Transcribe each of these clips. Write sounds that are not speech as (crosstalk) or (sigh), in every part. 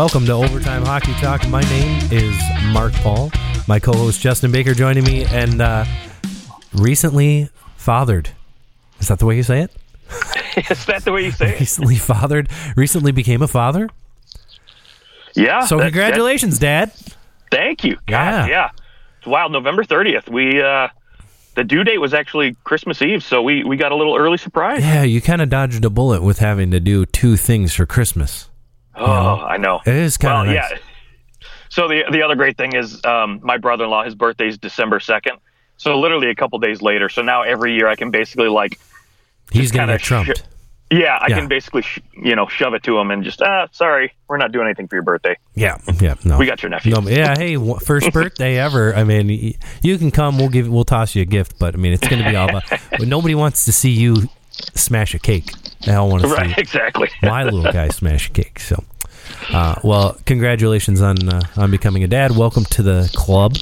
welcome to Overtime Hockey Talk. My name is Mark Paul. My co-host Justin Baker joining me, and uh, recently fathered. Is that the way you say it? (laughs) is that the way you say it? Recently fathered. Recently became a father. Yeah. So that- congratulations, Dad. thank you. Yeah. Yeah. It's wild. November 30th. We, uh, the due date was actually Christmas Eve, so we, we got a little early surprise. Yeah, you kind of dodged a bullet with having to do two things for Christmas. Oh, I know. It is kind Well, of nice. yeah. So the the other great thing is um, my brother-in-law. His birthday is December second. So literally a couple days later. So now every year I can basically like, He's gonna get trumped. sh- yeah, I Yeah. can basically sh- you know shove it to him and just ah, sorry, we're not doing anything for your birthday. yeah, yeah. No, We got your nephew. No, yeah. Hey, first (laughs) birthday ever. I mean, you can come. We'll give. We'll toss you a gift. But I mean, it's going to be all about. (laughs) But nobody wants to see you smash a cake. They all want to Right, see exactly. my little guy (laughs) smash a cake. So, uh, well, congratulations on uh, on becoming a dad. Welcome to the club.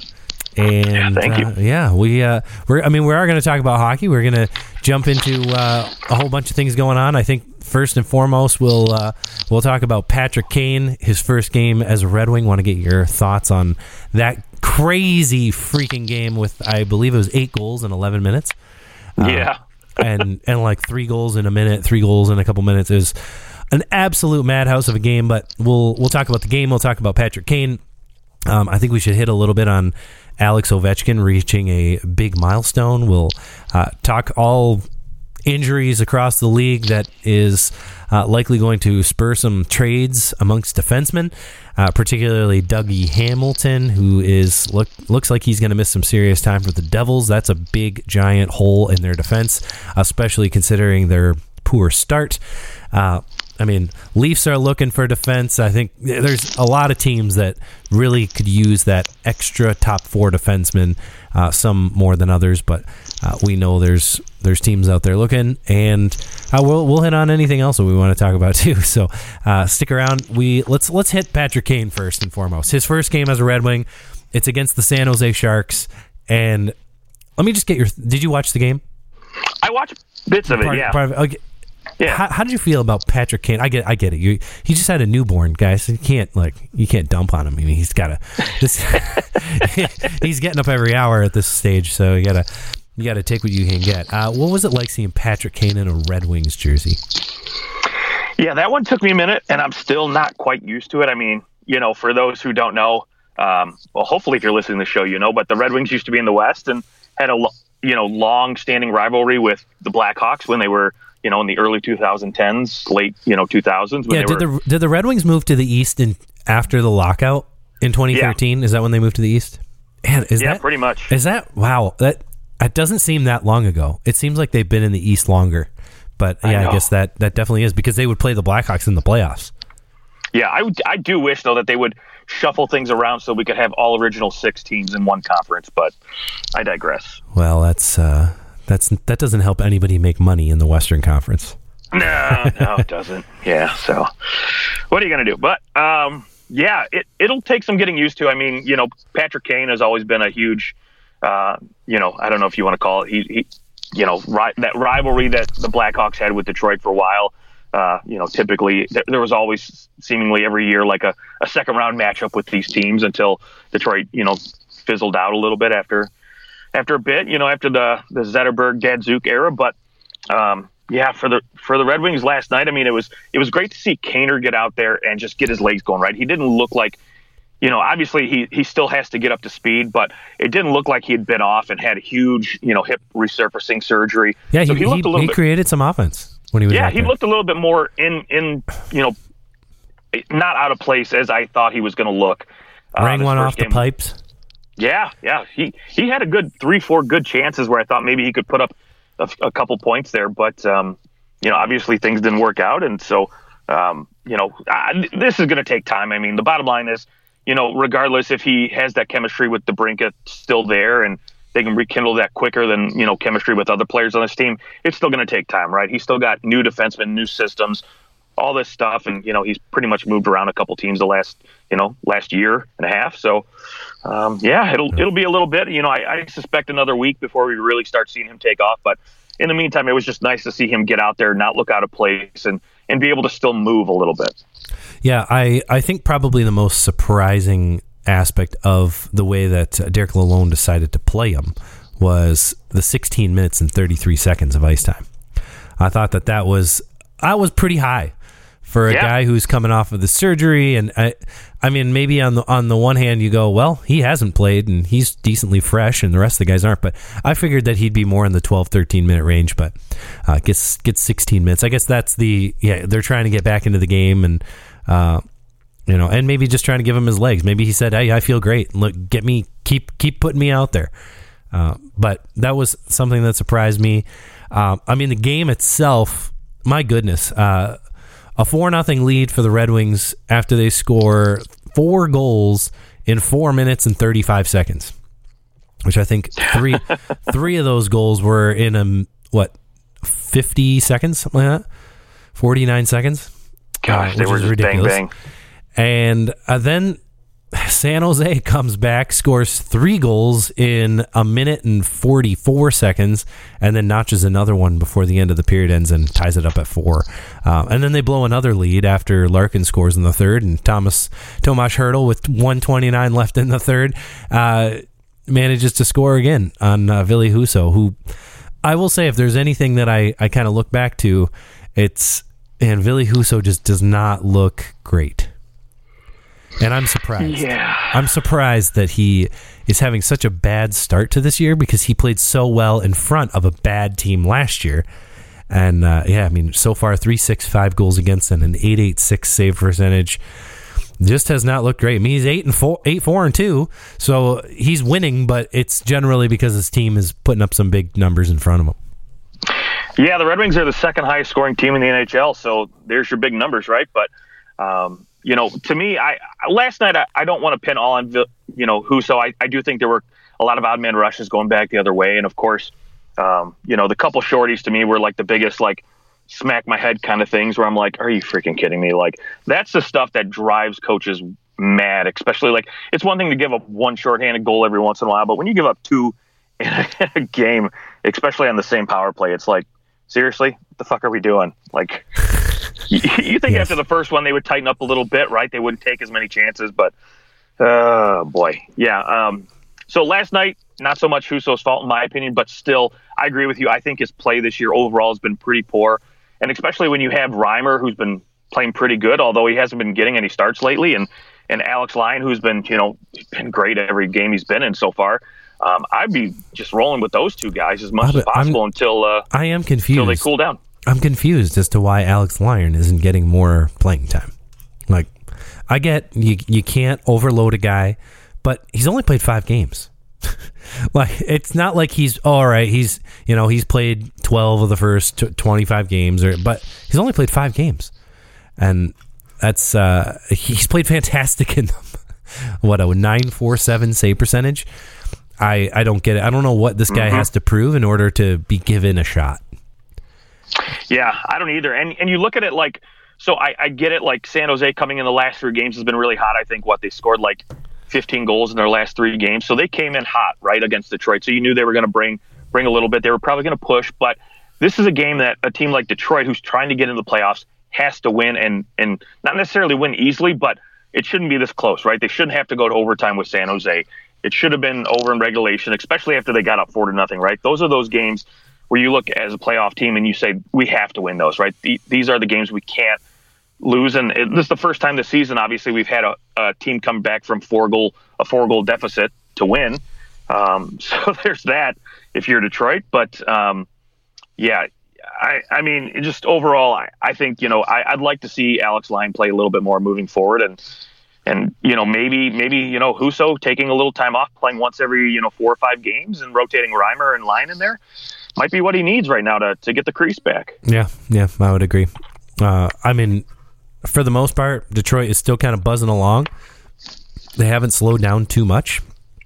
And thank you. uh, yeah, we uh, we're. I mean, we are going to talk about hockey. We're going to jump into uh, a whole bunch of things going on. I think first and foremost, we'll uh, we'll talk about Patrick Kane, his first game as a Red Wing. Want to get your thoughts on that crazy freaking game with I believe it was eight goals in eleven minutes yeah. and and like three goals in a minute, three goals in a couple minutes is an absolute madhouse of a game. But we'll we'll talk about the game. We'll talk about Patrick Kane. Um, I think we should hit a little bit on Alex Ovechkin reaching a big milestone. We'll uh, talk all injuries across the league that is uh, likely going to spur some trades amongst defensemen, uh, particularly Dougie Hamilton, who is look looks like he's going to miss some serious time for the Devils. That's a big giant hole in their defense, especially considering their poor start. Uh, I mean, Leafs are looking for defense. I think there's a lot of teams that really could use that extra top four defenseman. Uh, some more than others, but uh, we know there's there's teams out there looking, and uh, we'll we'll hit on anything else that we want to talk about (laughs) too. So uh, stick around. We let's let's hit Patrick Kane first and foremost. His first game as a Red Wing, it's against the San Jose Sharks, and let me just get your. Did you watch the game? I watch bits of it. Part- yeah. part of it? Okay. Yeah. How, how did you feel about Patrick Kane? I get, I get it. You, he just had a newborn, guys. You can't like, you can't dump on him. I mean, he's got to. This, (laughs) he's getting up every hour at this stage, so you gotta, you gotta take what you can get. Uh, what was it like seeing Patrick Kane in a Red Wings jersey? Yeah, that one took me a minute, and I'm still not quite used to it. I mean, you know, for those who don't know, um, well, hopefully, if you're listening to the show, you know, but the Red Wings used to be in the West and had a you know long-standing rivalry with the Blackhawks when they were you know in the early 2010s, late you know 2000s. When Yeah, did were, the did the Red Wings move to the East in after the lockout in 2013? Is that when they moved to the East? Man, is yeah, that pretty much. Is that wow? That that doesn't seem that long ago. It seems like they've been in the East longer. But yeah, I, know. guess that that definitely is because they would play the Blackhawks in the playoffs. Yeah, I, I do wish though that they would shuffle things around so we could have all original six teams in one conference. But I digress. Well, that's uh, that's that doesn't help anybody make money in the Western Conference. No, no, it (laughs) doesn't. Yeah. So, what are you going to do? But, um, yeah, it, it'll take some getting used to. I mean, you know, Patrick Kane has always been a huge, uh, you know, I don't know if you want to call it, he, he you know, ri- that rivalry that the Blackhawks had with Detroit for a while. Uh, you know, typically there, there was always seemingly every year like a, a second round matchup with these teams until Detroit, you know, fizzled out a little bit after after a bit, you know, after the the Zetterberg Datsyuk era. But um, yeah, for the for the Red Wings last night, I mean, it was it was great to see Kaner get out there and just get his legs going. Right, he didn't look like, you know, obviously he he still has to get up to speed, but it didn't look like he had been off and had a huge, you know, hip resurfacing surgery. Yeah, so he, he looked a little he bit. created some offense when he was Yeah, he there. looked a little bit more in in you know, not out of place as I thought he was going to look. uh, rang one off the pipes. Yeah, yeah. He he had a good three, four good chances where I thought maybe he could put up a, a couple points there, but um, you know, obviously things didn't work out, and so um, you know, I, this is going to take time. I mean, the bottom line is, you know, regardless if he has that chemistry with DeBrincat still there, and they can rekindle that quicker than you know chemistry with other players on this team, it's still going to take time, right? He's still got new defensemen, new systems, all this stuff, and you know he's pretty much moved around a couple teams the last you know last year and a half. So um, yeah, it'll it'll be a little bit. You know, I, I suspect another week before we really start seeing him take off. But in the meantime, it was just nice to see him get out there, not look out of place, and and be able to still move a little bit. Yeah, I, I think probably the most surprising aspect of the way that Derek Lalonde decided to play him was the 16 minutes and 33 seconds of ice time. I thought that that was I was pretty high for a Yeah. guy who's coming off of the surgery. And I I mean maybe on the on the one hand you go well he hasn't played and he's decently fresh and the rest of the guys aren't. But I figured that he'd be more in the 12 13 minute range but uh, gets gets 16 minutes. I guess that's the yeah they're trying to get back into the game and uh, you know and maybe just trying to give him his legs. Maybe he said hey I feel great. Look get me keep keep putting me out there. Uh, but that was something that surprised me. Um, I mean the game itself my goodness uh, a four nothing lead for the Red Wings after they score four goals in four minutes and thirty five seconds, which I think three (laughs) three of those goals were in a what fifty seconds, something like that, forty nine seconds. Gosh, Uh, they were ridiculous. bang bang. And uh, then San Jose comes back, scores three goals in a minute and 44 seconds, and then notches another one before the end of the period ends and ties it up at four. Uh, and then they blow another lead after Larkin scores in the third, and Thomas Tomas Hertl with 129 left in the third uh, manages to score again on uh, Ville Husso, who I will say, if there's anything that I, I kind of look back to, it's and Ville Husso just does not look great. And I'm surprised. Yeah. I'm surprised that he is having such a bad start to this year because he played so well in front of a bad team last year. And uh, yeah, I mean, so far three six five goals against and an eight eight six save percentage. Just has not looked great. I mean, he's eight and four, eight four and two, so he's winning, but it's generally because his team is putting up some big numbers in front of him. Yeah, the Red Wings are the second highest scoring team in the NHL, so there's your big numbers, right? But um, you know, to me, I last night I, I don't want to pin all on you know Husso. I, I do think there were a lot of odd man rushes going back the other way, and of course, um, you know, the couple shorties to me were like the biggest like smack my head kind of things where I'm like, are you freaking kidding me? Like that's the stuff that drives coaches mad, especially like it's one thing to give up one shorthanded goal every once in a while, but when you give up two (laughs) in a, in a game, especially on the same power play, it's like, seriously, what the fuck are we doing? Like, (laughs) you, you think Yes. after the first one they would tighten up a little bit, right? They wouldn't take as many chances, but oh boy, yeah. Um, so last night, not so much Husso's fault in my opinion, but still, I agree with you. I think his play this year overall has been pretty poor, and especially when you have Reimer, who's been playing pretty good, although he hasn't been getting any starts lately, and and Alex Lyon, who's been you know been great every game he's been in so far. Um, I'd be just rolling with those two guys as much Ah, as but I'm- possible until uh, I am confused. until they cool down. I'm confused as to why Alex Lyon isn't getting more playing time. Like, I get you you can't overload a guy, but he's only played five games. (laughs) like, it's not like he's all right. He's you know he's played twelve of the first twenty five games, or but he's only played five games, and that's uh he's played fantastic in them. (laughs) what a nine four seven save percentage. I I don't get it. I don't know what this guy has to prove in order to be given a shot. Yeah, I don't either. And and you look at it like so I, I get it like San Jose coming in the last three games has been really hot. I think what they scored like 15 goals in their last three games. So they came in hot, right, against Detroit. So you knew they were going to bring bring a little bit. They were probably going to push, but this is a game that a team like Detroit who's trying to get into the playoffs has to win and and not necessarily win easily, but it shouldn't be this close, right? They shouldn't have to go to overtime with San Jose. It should have been over in regulation, especially after they got up four to nothing, right? Those are those games where you look as a playoff team and you say we have to win those, right? These are the games we can't lose, and it, this is the first time this season. Obviously, we've had a, a team come back from four goal a four goal deficit to win. Um, (laughs) so there's that if you're Detroit, but um, yeah, I, I mean, just overall, I, I think you know I, I'd like to see Alex Lyon play a little bit more moving forward, and and you know maybe maybe you know Husso taking a little time off, playing once every you know four or five games, and rotating Reimer and Line in there might be what he needs right now to to get the crease back. Yeah, yeah, I would agree. Uh, I mean, for the most part, Detroit is still kind of buzzing along. They haven't slowed down too much.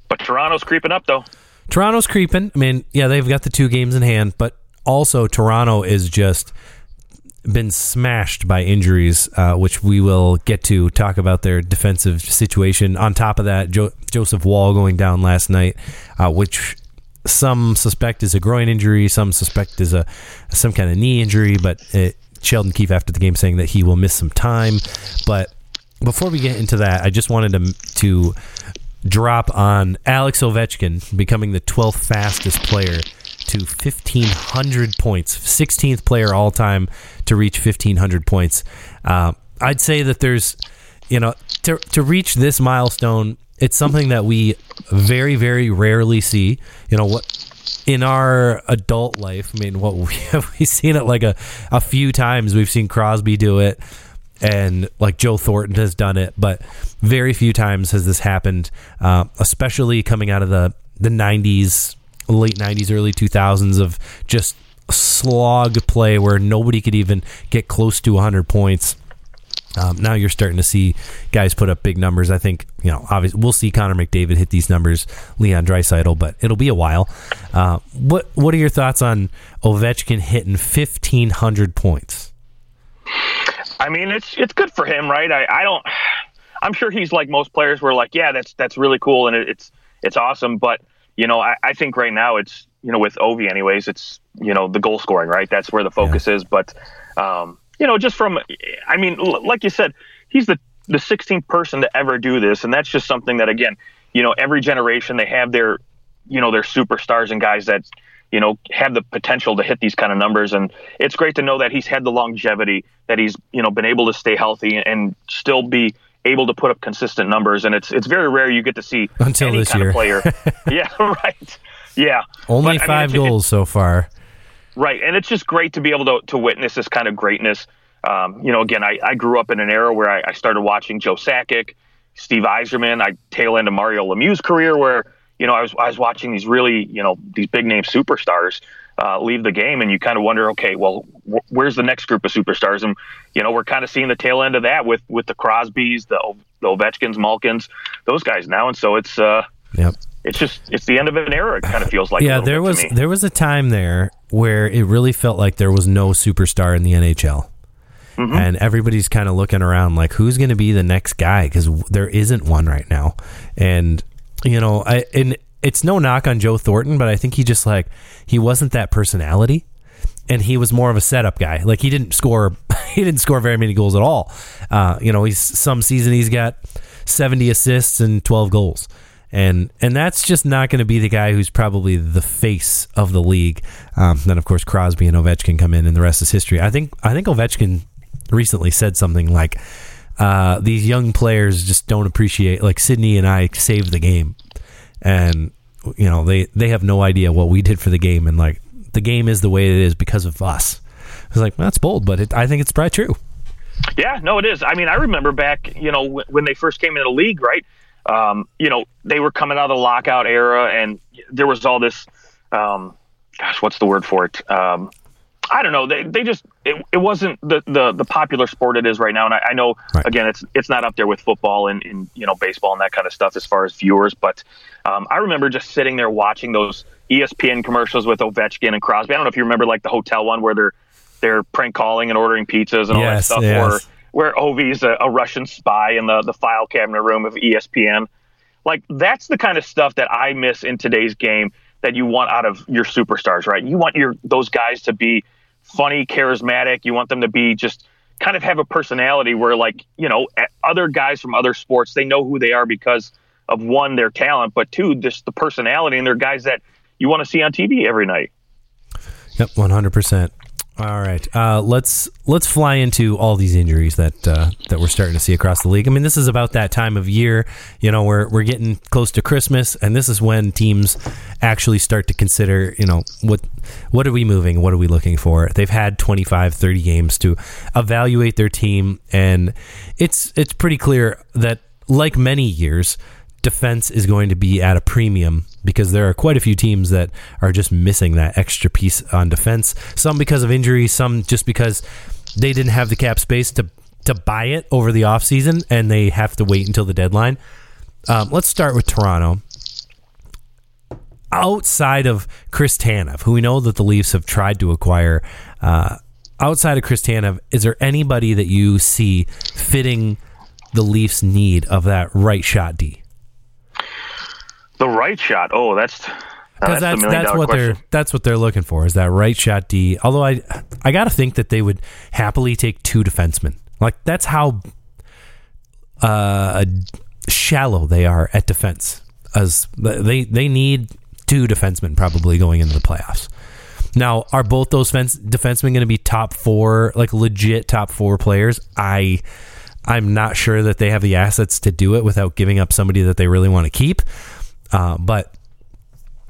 But Toronto's creeping up though. Toronto's creeping. I mean, yeah, they've got the two games in hand, but also Toronto is just been smashed by injuries, uh, which we will get to talk about their defensive situation. On top of that, jo- Joseph Woll going down last night, uh, which some suspect is a groin injury, some suspect is a some kind of knee injury, but it Sheldon Keefe after the game saying that he will miss some time. But before we get into that, I just wanted to to drop on Alex Ovechkin becoming the 12th fastest player to 1500 points, 16th player all time to reach 1500 points. Uh, I'd say that there's, you know, to to reach this milestone, it's something that we very very rarely see. You know what in our adult life, I mean, what (laughs) we have we seen it like a, a few times. We've seen Crosby do it, and like Joe Thornton has done it, but very few times has this happened. Uh, especially coming out of the the '90s, late '90s, early 2000s of just slog play where nobody could even get close to 100 points. Um, now you're starting to see guys put up big numbers. I think you know, obviously, we'll see Connor McDavid hit these numbers, Leon Draisaitl, but it'll be a while. Uh, what What are your thoughts on Ovechkin hitting 1,500 points? I mean, it's it's good for him, right? I, I don't. I'm sure he's like most players. Were like, yeah, that's that's really cool and it, it's it's awesome. But you know, I, I think right now it's you know with Ovi, anyways, it's you know the goal scoring, right? That's where the focus yeah. is. But um, you know, just from, I mean, like you said, he's the the 16th person to ever do this, and that's just something that again, you know, every generation they have their, you know, their superstars and guys that you know have the potential to hit these kind of numbers, and it's great to know that he's had the longevity, that he's you know been able to stay healthy and still be able to put up consistent numbers, and it's it's very rare you get to see until any this kind year. Of player. (laughs) yeah, (laughs) right. Yeah, only but, five I mean, goals so far. Right, and it's just great to be able to to witness this kind of greatness. Um, you know, again, I, I grew up in an era where I, I started watching Joe Sakic, Steve Yzerman. I tail end of Mario Lemieux's career, where you know I was I was watching these really you know these big name superstars uh, leave the game, and you kind of wonder, okay, well, wh- where's the next group of superstars? And you know, we're kind of seeing the tail end of that with with the Crosbys, the, the Ovechkins, Malkins, those guys now, and so it's uh, yep it's just it's the end of an era. It kind of feels like. yeah, there was there was a time there where it really felt like there was no superstar in the NHL, mm-hmm. and everybody's kind of looking around like who's going to be the next guy because there isn't one right now. And you know, I and it's no knock on Joe Thornton, but I think he just like he wasn't that personality. And he was more of a setup guy. Like he didn't score, (laughs) he didn't score very many goals at all. Uh, you know, he's some season he's got seventy assists and twelve goals and and that's just not going to be the guy who's probably the face of the league. Um, then of course Crosby and Ovechkin come in, and the rest is history. I think I think Ovechkin recently said something like, uh, "These young players just don't appreciate like Sidney and I saved the game, and you know they they have no idea what we did for the game, and like the game is the way it is because of us." I was like, well, "That's bold, but it, I think it's probably true." Yeah, no, it is. I mean, I remember back, you know, when they first came into the league, right? Um, you know, they were coming out of the lockout era, and there was all this. Um, gosh, what's the word for it? Um, I don't know. They, they just it, it wasn't the, the the popular sport it is right now, and I, I know right. again it's it's not up there with football and, and you know baseball and that kind of stuff as far as viewers. But um, I remember just sitting there watching those ESPN commercials with Ovechkin and Crosby. I don't know if you remember like the hotel one where they're they're prank calling and ordering pizzas and all yes, that stuff. Yes. Or where Ovi's a, a Russian spy in the, the file cabinet room of ESPN. Like that's the kind of stuff that I miss in today's game that you want out of your superstars, right? You want your those guys to be funny, charismatic. You want them to be just kind of have a personality where like, you know, other guys from other sports, they know who they are because of one, their talent, but two, just the personality and they're guys that you want to see on TV every night. Yep, 100%. All right, uh, let's let's fly into all these injuries that uh, that we're starting to see across the league. I mean, this is about that time of year. You know, we're we're getting close to Christmas, and this is when teams actually start to consider, you know, what what are we moving, what are we looking for. They've had 25, 30 games to evaluate their team, and it's it's pretty clear that, like many years, defense is going to be at a premium because there are quite a few teams that are just missing that extra piece on defense. Some because of injury, some just because they didn't have the cap space to to buy it over the offseason and they have to wait until the deadline. Um, let's start with Toronto. Outside of Chris Tanev, who we know that the Leafs have tried to acquire, uh, outside of Chris Tanev, is there anybody that you see fitting the Leafs' need of that right shot D? The right shot. Oh, that's that's that's, that's what question. they're that's what they're looking for is that right shot D. Although I I got to think that they would happily take two defensemen. Like that's how uh, shallow they are at defense. As they they need two defensemen probably going into the playoffs. Now, are both those fence, defensemen going to be top four, like legit top four players? I I'm not sure that they have the assets to do it without giving up somebody that they really want to keep. Uh, but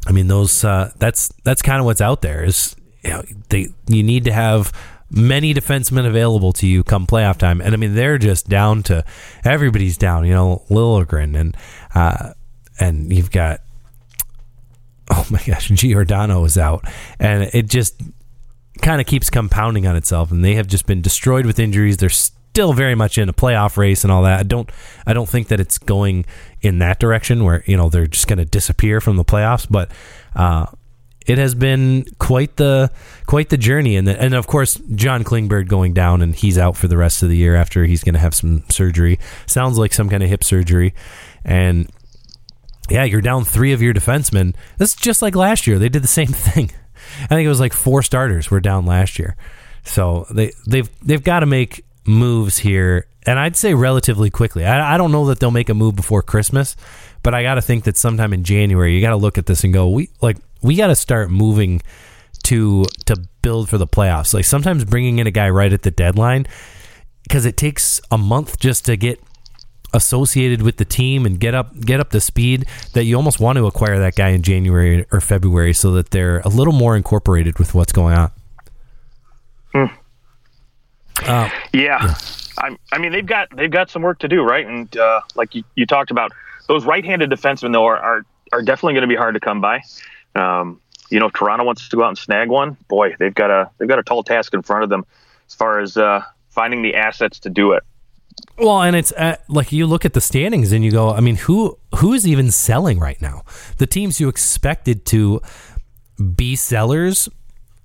I mean, those uh, that's that's kind of what's out there. Is you know, they you need to have many defensemen available to you come playoff time, and I mean they're just down to everybody's down. You know, Liljegren and uh, and you've got (laughs) oh my gosh, Giordano is out, and it just kind of keeps compounding on itself. And they have just been destroyed with injuries. They're still very much in a playoff race and all that. I don't I don't think that it's going in that direction where you know they're just going to disappear from the playoffs, but uh, it has been quite the quite the journey and the, and of course John Klingberg going down and he's out for the rest of the year after he's going to have some surgery. Sounds like some kind of hip surgery and yeah, you're down 3 of your defensemen. That's just like last year. They did the (laughs) same thing. I think it was like four starters were down last year. So they they've they've got to make moves here, and I'd say relatively quickly. I, I don't know that they'll make a move before Christmas, but I got to think that sometime in January, you got to look at this and go, we like we got to start moving to to build for the playoffs. Like sometimes bringing in a guy right at the deadline because it takes a month just to get associated with the team and get up get up to speed that you almost want to acquire that guy in January or February so that they're a little more incorporated with what's going on. Uh, yeah. yeah. I, I mean they've got they've got some work to do, right? And uh, like you, you talked about, those right-handed defensemen though are are, are definitely going to be hard to come by. Um, you know, if Toronto wants to go out and snag one, boy, they've got a they've got a tall task in front of them as far as uh, finding the assets to do it. Well, and it's at, like you look at the standings and you go, I mean, who who is even selling right now? The teams you expected to be sellers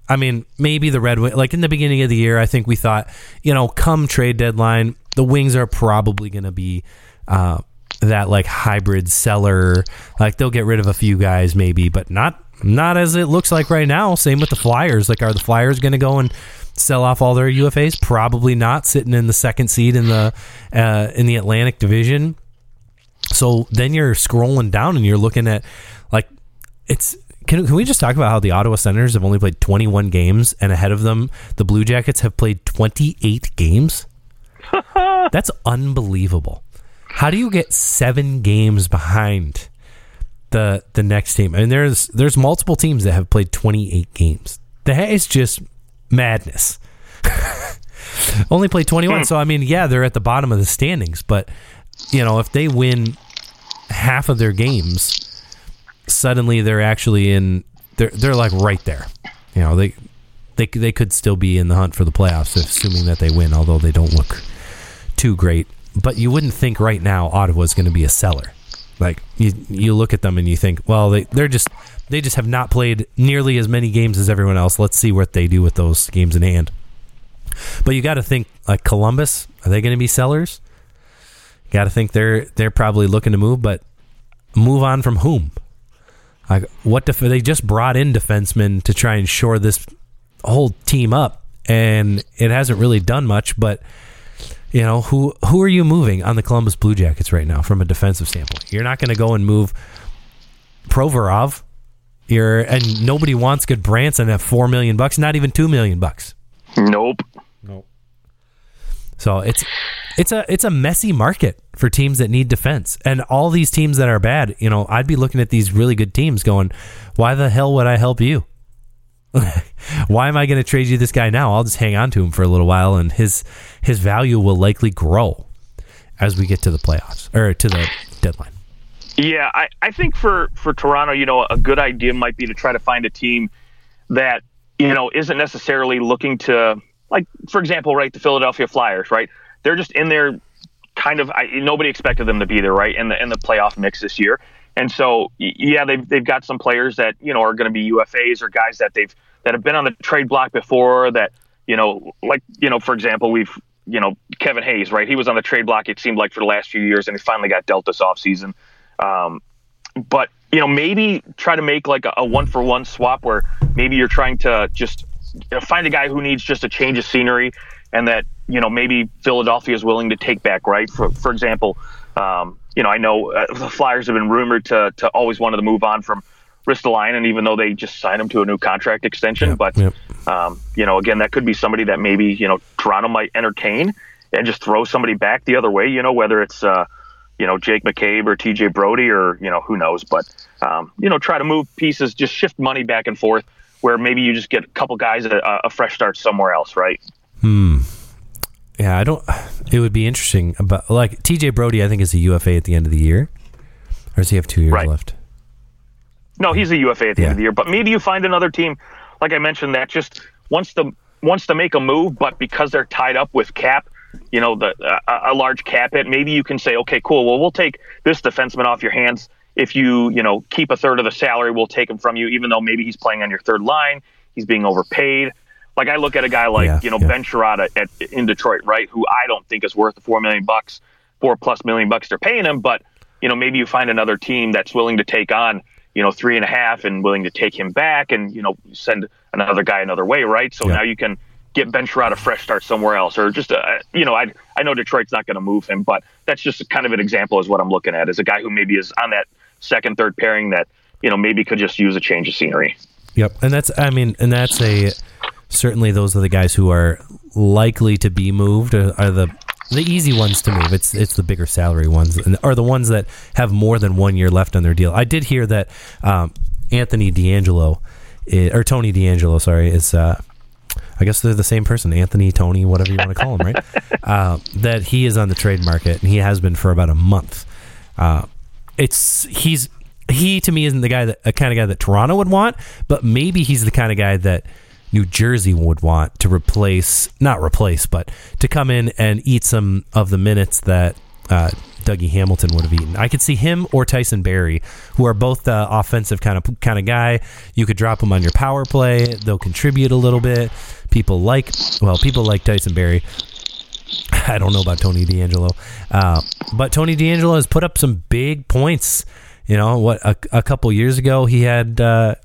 I mean, maybe the Red Wing, like in the beginning of the year, I think we thought, you know, come trade deadline, the Wings are probably going to be uh, that like hybrid seller. Like they'll get rid of a few guys, maybe, but not not as it looks like right now. Same with the Flyers. Like, are the Flyers going to go and sell off all their UFAs? Probably not. Sitting in the second seed in the uh, in the Atlantic Division. So then you're scrolling down and you're looking at like it's can, can we just talk about how the Ottawa Senators have only played 21 games and ahead of them the Blue Jackets have played 28 games? (laughs) That's unbelievable. How do you get 7 games behind the the next team? I mean there's there's multiple teams that have played 28 games. That is just madness. (laughs) only played 21. Hmm. So I mean, yeah, they're at the bottom of the standings, but you know, if they win half of their games, suddenly they're actually in they're they're like right there. You know, they they they could still be in the hunt for the playoffs, assuming that they win. Although they don't look too great, but you wouldn't think right now Ottawa's going to be a seller. Like you you look at them and you think, well, they they're just they just have not played nearly as many games as everyone else. Let's see what they do with those games in hand. But you got to think like Columbus, are they going to be sellers? Got to think they're they're probably looking to move, but move on from whom? Like what def- they just brought in defensemen to try and shore this whole team up, and it hasn't really done much. But you know who who are you moving on the Columbus Blue Jackets right now from a defensive standpoint? You're not going to go and move Provorov. You're and nobody wants Gudbranson at four million bucks, not even two million bucks. Nope. Nope. So it's it's a it's a messy market for teams that need defense. And all these teams that are bad, you know, I'd be looking at these really good teams going, "Why the hell would I help you? (laughs) Why am I going to trade you this guy now? I'll just hang on to him for a little while and his his value will likely grow as we get to the playoffs or to the deadline." Yeah, I, I think for, for Toronto, you know, a good idea might be to try to find a team that, you know, isn't necessarily looking to like for example, right, the Philadelphia Flyers, right? They're just in there kind of I, nobody expected them to be there right in the in the playoff mix this year. And so yeah they've, they've got some players that you know are going to be ufas or guys that they've that have been on the trade block before that you know like you know for example we've you know kevin hayes right? He was on the trade block it seemed like for the last few years and he finally got dealt this offseason. Um, but you know, maybe try to make like a, one for one swap where maybe you're trying to just you know, find a guy who needs just a change of scenery and that, you know, maybe Philadelphia is willing to take back, right? For, for example, um, you know, I know uh, the Flyers have been rumored to, to always wanted to move on from Ristolainen, even though they just signed him to a new contract extension. Yep, but, yep. um, you know, again, that could be somebody that maybe, you know, Toronto might entertain and just throw somebody back the other way, you know, whether it's, uh, you know, Jake McCabe or TJ Brodie or, you know, who knows. But, um, you know, try to move pieces, just shift money back and forth where maybe you just get a couple guys a, a fresh start somewhere else, right? Hmm. Yeah, I don't. It would be interesting but like TJ Brodie. I think is a UFA at the end of the year, or does he have two years Right. left? No, he's a UFA at the Yeah. end of the year, but maybe you find another team, like I mentioned, that just wants to wants to make a move, but because they're tied up with cap, you know, the a, a large cap hit, maybe you can say, okay, cool. Well, we'll take this defenseman off your hands if you, you know, keep a third of the salary. We'll take him from you, even though maybe he's playing on your third line, he's being overpaid. Like I look at a guy like Yeah, you know yeah. Ben Chiarot at in Detroit, right? Who I don't think is worth the four million bucks, four plus million bucks they're paying him, but you know maybe you find another team that's willing to take on you know three and a half and willing to take him back and you know send another guy another way, right? So Yeah. now you can get Ben Chiarot a fresh start somewhere else, or just a, you know I I know Detroit's not going to move him, but that's just kind of an example is what I'm looking at is a guy who maybe is on that second third pairing that you know maybe could just use a change of scenery. Yep, and that's I mean, and that's a certainly those are the guys who are likely to be moved are, are the the easy ones to move. It's it's the bigger salary ones, and are the ones that have more than one year left on their deal. I did hear that um, Anthony DeAngelo i- or Tony DeAngelo, sorry, is. Uh, I guess they're the same person, Anthony, Tony, whatever you want to call him, right? (laughs) uh, that he is on the trade market, and he has been for about a month. Uh, it's he's he to me isn't the guy that a kind of guy that Toronto would want, but maybe he's the kind of guy that New Jersey would want to replace, not replace, but to come in and eat some of the minutes that uh, Dougie Hamilton would have eaten. I could see him or Tyson Barrie, who are both the offensive kind of kind of guy. You could drop them on your power play; they'll contribute a little bit. People like well, people like Tyson Barrie. (laughs) I don't know about Tony DeAngelo, uh, but Tony DeAngelo has put up some big points. You know what? A, a couple years ago, he had uh,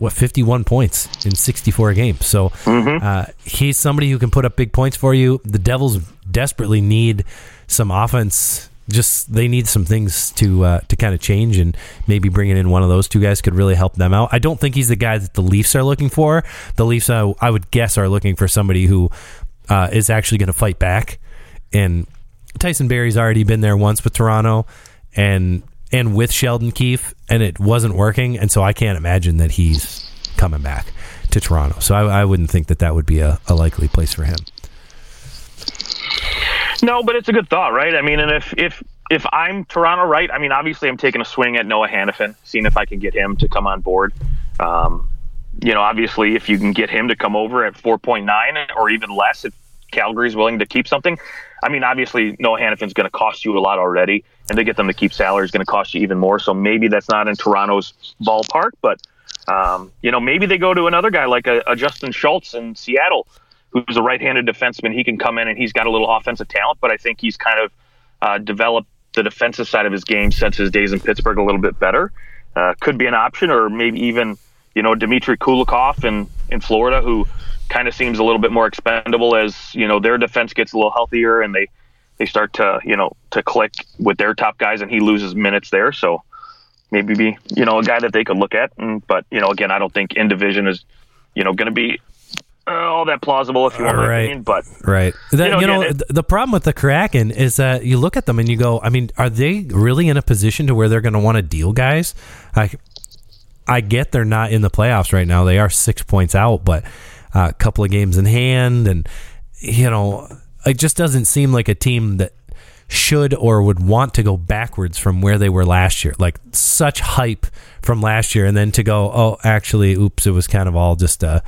what 51 points in 64 games. So uh, he's somebody who can put up big points for you. The Devils desperately need some offense. Just they need some things to uh, to kind of change, and maybe bringing in one of those two guys could really help them out. I don't think he's the guy that the Leafs are looking for. The Leafs, I, I would guess, are looking for somebody who uh, is actually going to fight back. And Tyson Barrie's already been there once with Toronto, and and with Sheldon Keefe, and it wasn't working. And so I can't imagine that he's coming back to Toronto. So I, I wouldn't think that that would be a, a likely place for him. No, but it's a good thought, right? I mean, and if if if I'm Toronto, right? I mean, obviously, I'm taking a swing at Noah Hanifin, seeing if I can get him to come on board. Um, you know, obviously, if you can get him to come over at 4.9 or even less, if Calgary's willing to keep something. I mean, obviously, Noah Hanifin's going to cost you a lot already, and to get them to keep salary is going to cost you even more. So maybe that's not in Toronto's ballpark, but um, you know, maybe they go to another guy like a, a Justin Schultz in Seattle, who's a right-handed defenseman. He can come in and he's got a little offensive talent, but I think he's kind of uh, developed the defensive side of his game since his days in Pittsburgh a little bit better. Uh, could be an option, or maybe even you know Dmitry Kulikov in in Florida, who kind of seems a little bit more expendable as you know their defense gets a little healthier and they they start to you know to click with their top guys, and he loses minutes there. So maybe be you know a guy that they could look at. And, but you know again, I don't think in division is you know going to be uh, all that plausible if you want Right. opinion. But Right. That, you know, know, again, it- the problem with the Kraken is that you look at them and you go, I mean, are they really in a position to where they're going to want to deal guys? I, I get they're not in the playoffs right now. They are six points out, but uh, a couple of games in hand, and you know, it just doesn't seem like a team that should or would want to go backwards from where they were last year. Like such hype from last year, and then to go, oh, actually, oops, it was kind of all just a,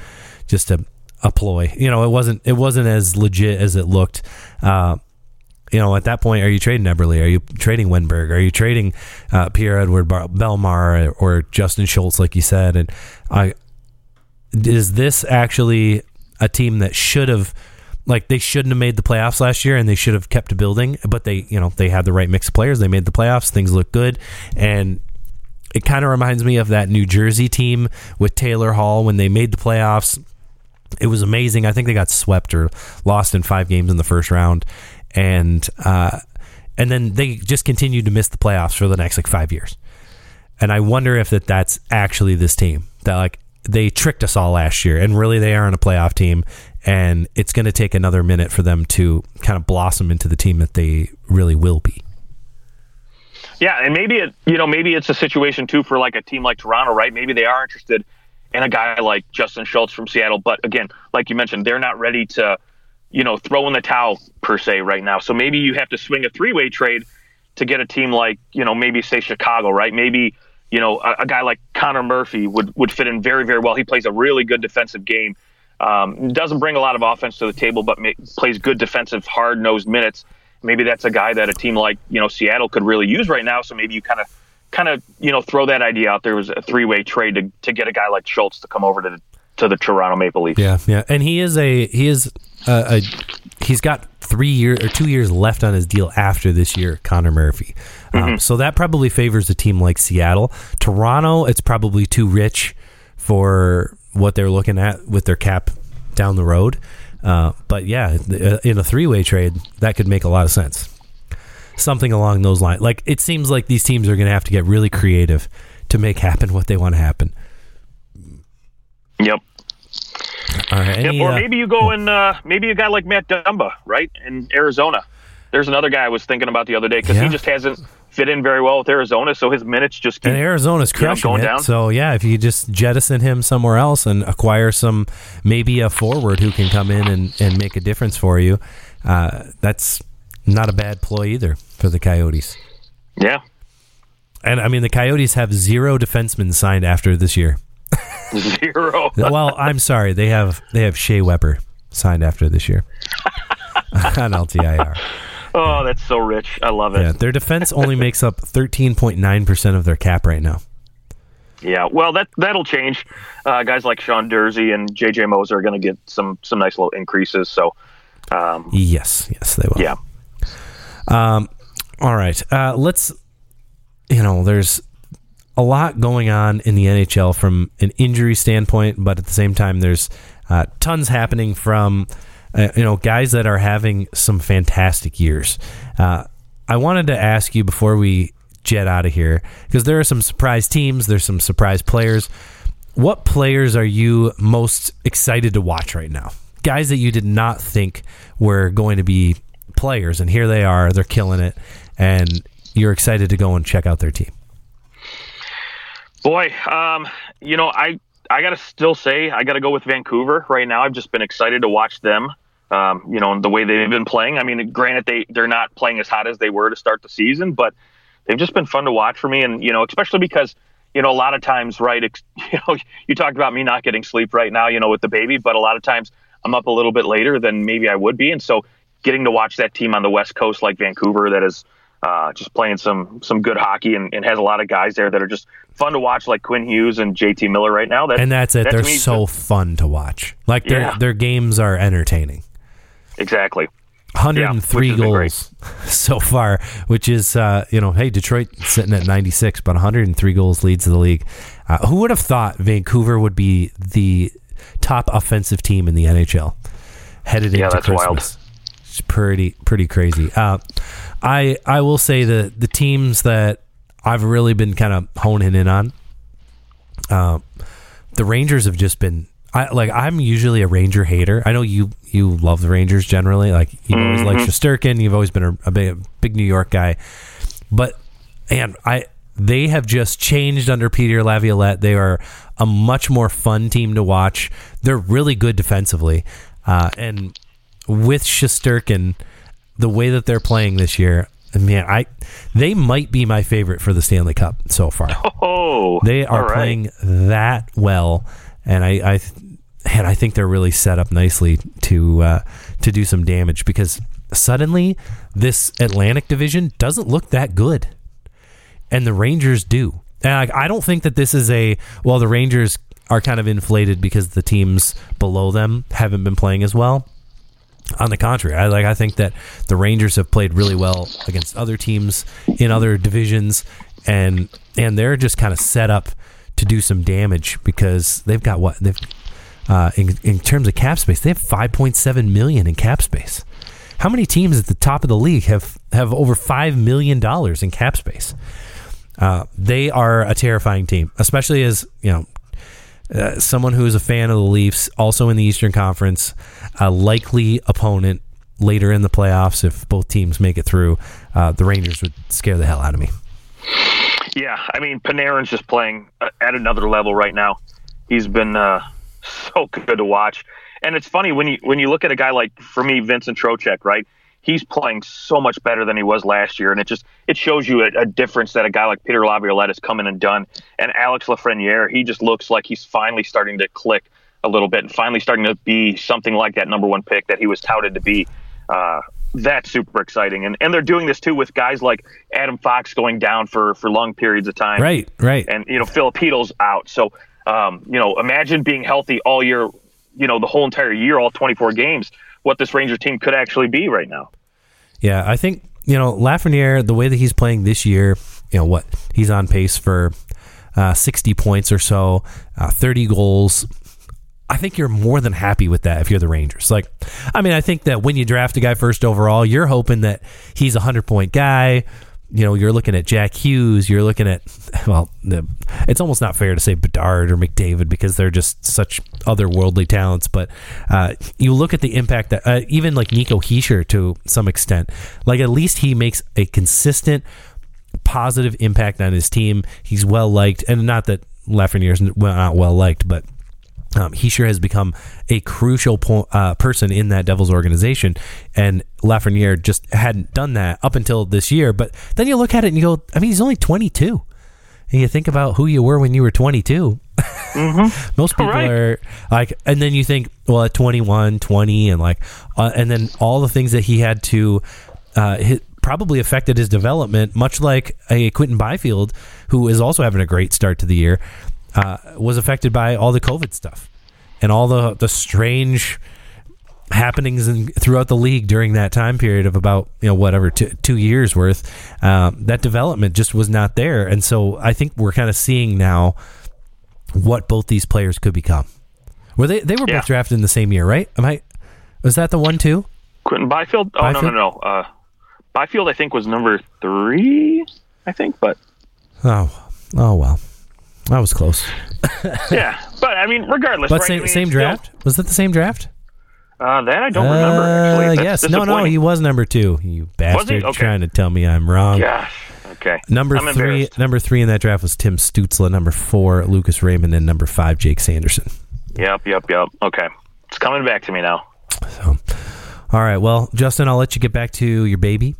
just a, a ploy. You know, it wasn't it wasn't as legit as it looked. Uh, you know, at that point, are you trading Eberle? Are you trading Wennberg? Are you trading uh, Pierre Edward Bellemare or Justin Schultz, like you said? And I is this actually a team that should have like they shouldn't have made the playoffs last year and they should have kept building but they you know they had the right mix of players they made the playoffs things look good and it kind of reminds me of that New Jersey team with Taylor Hall when they made the playoffs. It was amazing. I think they got swept or lost in five games in the first round, and uh, and then they just continued to miss the playoffs for the next like five years. And I wonder if that that's actually this team that like they tricked us all last year, and really they aren't a playoff team, and it's going to take another minute for them to kind of blossom into the team that they really will be. Yeah, and maybe it, you know, maybe it's a situation too for like a team like Toronto, right? Maybe they are interested in a guy like Justin Schultz from Seattle, but again, like you mentioned, they're not ready to, you know, throw in the towel per se right now. So maybe you have to swing a three-way trade to get a team like, you know, maybe say Chicago, right? Maybe you know, a, a, guy like Connor Murphy would, would fit in very, very well. He plays a really good defensive game. Um, doesn't bring a lot of offense to the table, but may, plays good defensive, hard nosed minutes. Maybe that's a guy that a team like you know Seattle could really use right now. So maybe you kind of kind of you know throw that idea out there was a three way trade to, to get a guy like Schultz to come over to the, to the Toronto Maple Leafs. Yeah, yeah, and he is a he is a, a he's got three years or two years left on his deal after this year. Connor Murphy, um, mm-hmm. so that probably favors a team like Seattle. Toronto, it's probably too rich for what they're looking at with their cap down the road. Uh, but yeah, uh, in a three way trade, that could make a lot of sense. Something along those lines. Like it seems like these teams are going to have to get really creative to make happen what they want to happen. Yep. Right. Any, yep. Or uh, maybe you go and uh, maybe a guy like Matt Dumba, right, in Arizona. There's another guy I was thinking about the other day because yeah. he just hasn't fit in very well with Arizona, so his minutes just keep, and Arizona's crushing you know, going it. Down. So yeah, if you just jettison him somewhere else and acquire some maybe a forward who can come in and, and make a difference for you, uh, that's not a bad ploy either for the Coyotes. Yeah, and I mean the Coyotes have zero defensemen signed after this year. Zero. (laughs) well, I'm sorry, they have they have Shea Weber signed after this year (laughs) on LTIR. Oh, that's so rich. I love it. Yeah, their defense only makes up 13.9% of their cap right now. Yeah, well, that that'll change. Uh, guys like Sean Durzi and JJ Moser are going to get some some nice little increases. So, um, yes, yes, they will. Yeah. Um, all right. Uh, let's. You know, there's a lot going on in the NHL from an injury standpoint, but at the same time, there's uh, tons happening from uh, you know, guys that are having some fantastic years. Uh, I wanted to ask you before we jet out of here because there are some surprise teams, there's some surprise players. What players are you most excited to watch right now? Guys that you did not think were going to be players, and here they are. They're killing it, and you're excited to go and check out their team. Boy, um, you know, I I got to still say I got to go with Vancouver right now. I've just been excited to watch them um, you know, the way they've been playing. I mean, granted, they they're not playing as hot as they were to start the season, but they've just been fun to watch for me. And you know, especially because you know a lot of times, right? (laughs) You know, you talked about me not getting sleep right now, you know, with the baby, but a lot of times I'm up a little bit later than maybe I would be, and so getting to watch that team on the West Coast like Vancouver that is uh, just playing some some good hockey and, and, has a lot of guys there that are just fun to watch, like Quinn Hughes and JT Miller right now. That, and that's it. That They're so fun to watch. Like their yeah. their games are entertaining. Exactly. 103 yeah, goals (laughs) so far, which is, uh, you know, hey, Detroit sitting at 96, but 103 goals leads the league. Uh, who would have thought Vancouver would be the top offensive team in the NHL headed yeah, into Christmas? Wild. It's pretty, pretty crazy. Uh, I, I will say that the teams that I've really been kind of honing in on, uh, the Rangers have just been I like I'm usually a Ranger hater. I know you you love the Rangers generally. Like you've mm-hmm. always like Shesterkin. You've always been a, a, big, big New York guy. But and I they have just changed under Peter Laviolette. They are a much more fun team to watch. They're really good defensively, uh, and with Shesterkin, the way that they're playing this year, man, I they might be my favorite for the Stanley Cup so far. (laughs) Oh, they are right. playing that well and I, I and I think they're really set up nicely to uh, to do some damage because suddenly this Atlantic Division doesn't look that good, and the Rangers do. And I, I don't think that this is a well, the Rangers are kind of inflated because the teams below them haven't been playing as well. On the contrary, I like I think that the Rangers have played really well against other teams in other divisions and and they're just kind of set up to do some damage because they've got what they've uh, in, in terms of cap space, they have 5.7 million in cap space. How many teams at the top of the league have have over five million dollars in cap space? Uh, they are a terrifying team, especially as you know uh, someone who is a fan of the Leafs, also in the Eastern Conference, a likely opponent later in the playoffs if both teams make it through. Uh, the Rangers would scare the hell out of me. Yeah, I mean Panarin's just playing uh, at another level right now. He's been uh, (laughs) so good to watch. And it's funny when you when you look at a guy like for me Vincent Trocheck, right? He's playing so much better than he was last year, and it just it shows you a, a difference that a guy like Peter Laviolette has come in and done. And Alex Lafreniere, he just looks like he's finally starting to click a little bit, and finally starting to be something like that number one pick that he was touted to be. Uh, that's super exciting, and and they're doing this too with guys like Adam Fox going down for for long periods of time, right? Right, and you know Filipino's out, so um, you know imagine being healthy all year you know the whole entire year, all 24 games, what this Ranger team could actually be right now. Yeah, I think you know Lafreniere, the way that he's playing this year, you know what he's on pace for uh, 60 points or so, uh, 30 goals. I think you're more than happy with that if you're the Rangers. Like, I mean, I think that when you draft a guy first overall, you're hoping that he's a hundred point guy you know, you're looking at Jack Hughes, you're looking at, (laughs) well, the, it's almost not fair to say Bedard or McDavid because they're just such otherworldly talents. But uh, you look at the impact that uh, even like Nico Hischier to some extent, like at least he makes a consistent positive impact on his team. He's well liked, and not that Lafreniere's not well liked, but um, he sure has become a crucial po- uh, person in that Devils organization, and Lafreniere just hadn't done that up until this year. But then you look at it and you go, I mean, he's only 22, and you think about who you were when you were 22. Mm-hmm. (laughs) Most people right. are like, and then you think, well, at 21, 20, and like, uh, and then all the things that he had to uh, hit, probably affected his development, much like a Quinton Byfield, who is also having a great start to the year uh, was affected by all the COVID stuff and all the the strange happenings in, throughout the league during that time period of about you know whatever two, two years worth. Um, that development just was not there, and so I think we're kind of seeing now what both these players could become. Were they they were yeah. both drafted in the same year, right? Am I? Was that the one too? Quinton Byfield? Oh Byfield? no no no. Uh, Byfield I think was number three. I think, but oh oh well. That was close. (laughs) yeah, but I mean, regardless. But right? same, I mean, same draft? Still, was that the same draft? Uh, that I don't uh, remember. Actually, That's yes, no, no, he was number two. You bastard, okay. trying to tell me I'm wrong. Gosh. Okay. Number I'm three. Number three in that draft was Tim Stützle. Number four, Lucas Raymond, and number five, Jake Sanderson. Yep, yep, yep. Okay, it's coming back to me now. So, all right. Well, Justin, I'll let you get back to your baby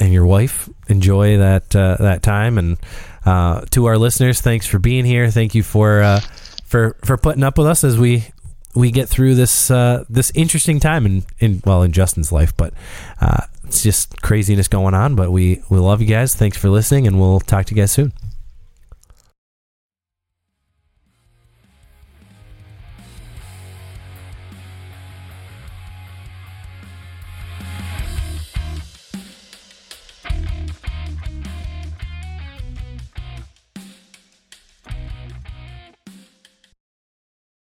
and your wife. Enjoy that uh, that time and uh, to our listeners, thanks for being here. Thank you for uh, for for putting up with us as we we get through this uh, this interesting time in, in well in Justin's life, but uh, it's just craziness going on. But we we love you guys. Thanks for listening, and we'll talk to you guys soon.